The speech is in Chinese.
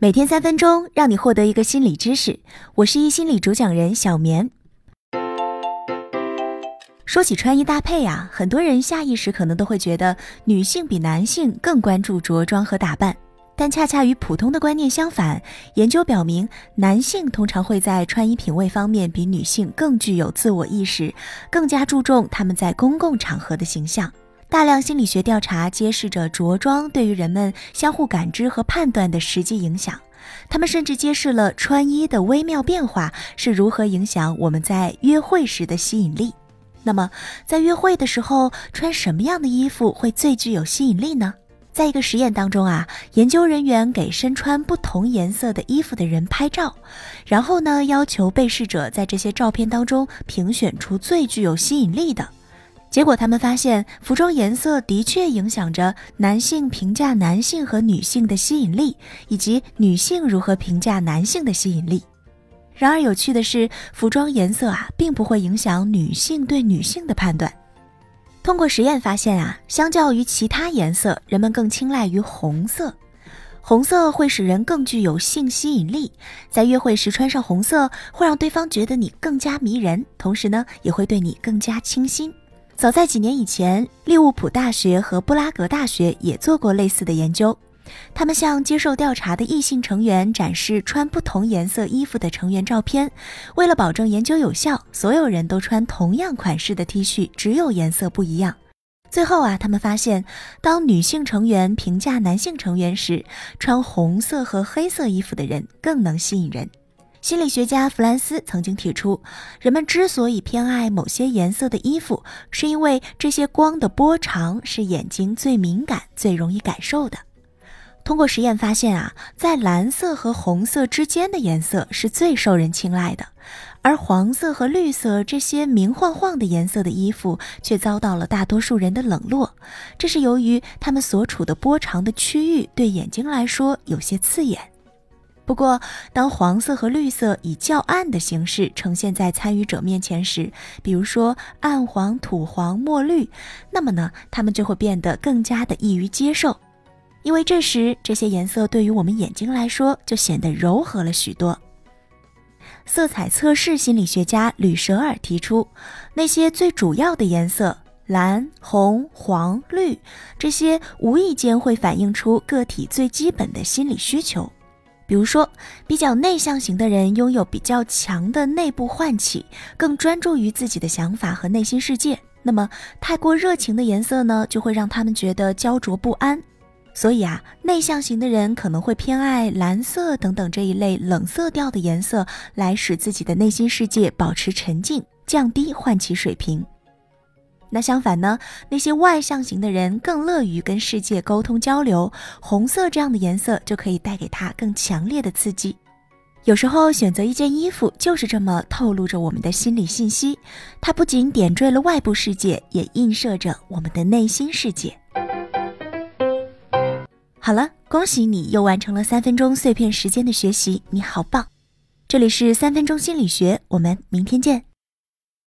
每天三分钟，让你获得一个心理知识。我是一心理主讲人小棉。说起穿衣搭配呀，很多人下意识可能都会觉得女性比男性更关注着装和打扮，但恰恰与普通的观念相反。研究表明，男性通常会在穿衣品味方面比女性更具有自我意识，更加注重他们在公共场合的形象。大量心理学调查揭示着着装对于人们相互感知和判断的实际影响。他们甚至揭示了穿衣的微妙变化是如何影响我们在约会时的吸引力。那么，在约会的时候，穿什么样的衣服会最具有吸引力呢？在一个实验当中啊，研究人员给身穿不同颜色的衣服的人拍照，然后呢，要求被试者在这些照片当中评选出最具有吸引力的。结果，他们发现服装颜色的确影响着男性评价男性和女性的吸引力，以及女性如何评价男性的吸引力。然而，有趣的是，服装颜色啊，并不会影响女性对女性的判断。通过实验发现啊，相较于其他颜色，人们更青睐于红色。红色会使人更具有性吸引力，在约会时穿上红色，会让对方觉得你更加迷人，同时呢，也会对你更加倾心。早在几年以前，利物浦大学和布拉格大学也做过类似的研究。他们向接受调查的异性成员展示穿不同颜色衣服的成员照片。为了保证研究有效，所有人都穿同样款式的 T 恤，只有颜色不一样。最后啊，他们发现，当女性成员评价男性成员时，穿红色和黑色衣服的人更能吸引人。心理学家弗兰斯曾经提出，人们之所以偏爱某些颜色的衣服，是因为这些光的波长是眼睛最敏感、最容易感受的。通过实验发现啊，在蓝色和红色之间的颜色是最受人青睐的，而黄色和绿色这些明晃晃的颜色的衣服却遭到了大多数人的冷落。这是由于它们所处的波长的区域对眼睛来说有些刺眼。不过，当黄色和绿色以较暗的形式呈现在参与者面前时，比如说暗黄、土黄、墨绿，那么呢，它们就会变得更加的易于接受，因为这时这些颜色对于我们眼睛来说就显得柔和了许多。色彩测试心理学家吕舍尔提出，那些最主要的颜色蓝、红、黄、绿，这些无意间会反映出个体最基本的心理需求。比如说，比较内向型的人拥有比较强的内部唤起，更专注于自己的想法和内心世界。那么，太过热情的颜色呢，就会让他们觉得焦灼不安。所以啊，内向型的人可能会偏爱蓝色等等这一类冷色调的颜色，来使自己的内心世界保持沉静，降低唤起水平。那相反呢？那些外向型的人更乐于跟世界沟通交流，红色这样的颜色就可以带给他更强烈的刺激。有时候选择一件衣服就是这么透露着我们的心理信息，它不仅点缀了外部世界，也映射着我们的内心世界。好了，恭喜你又完成了三分钟碎片时间的学习，你好棒！这里是三分钟心理学，我们明天见。